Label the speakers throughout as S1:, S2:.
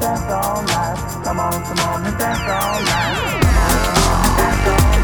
S1: that's alright. Come on, come on, that's alright. Come on, come that's alright.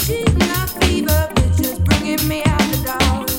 S2: She's not fever, but just bringing me out the dark.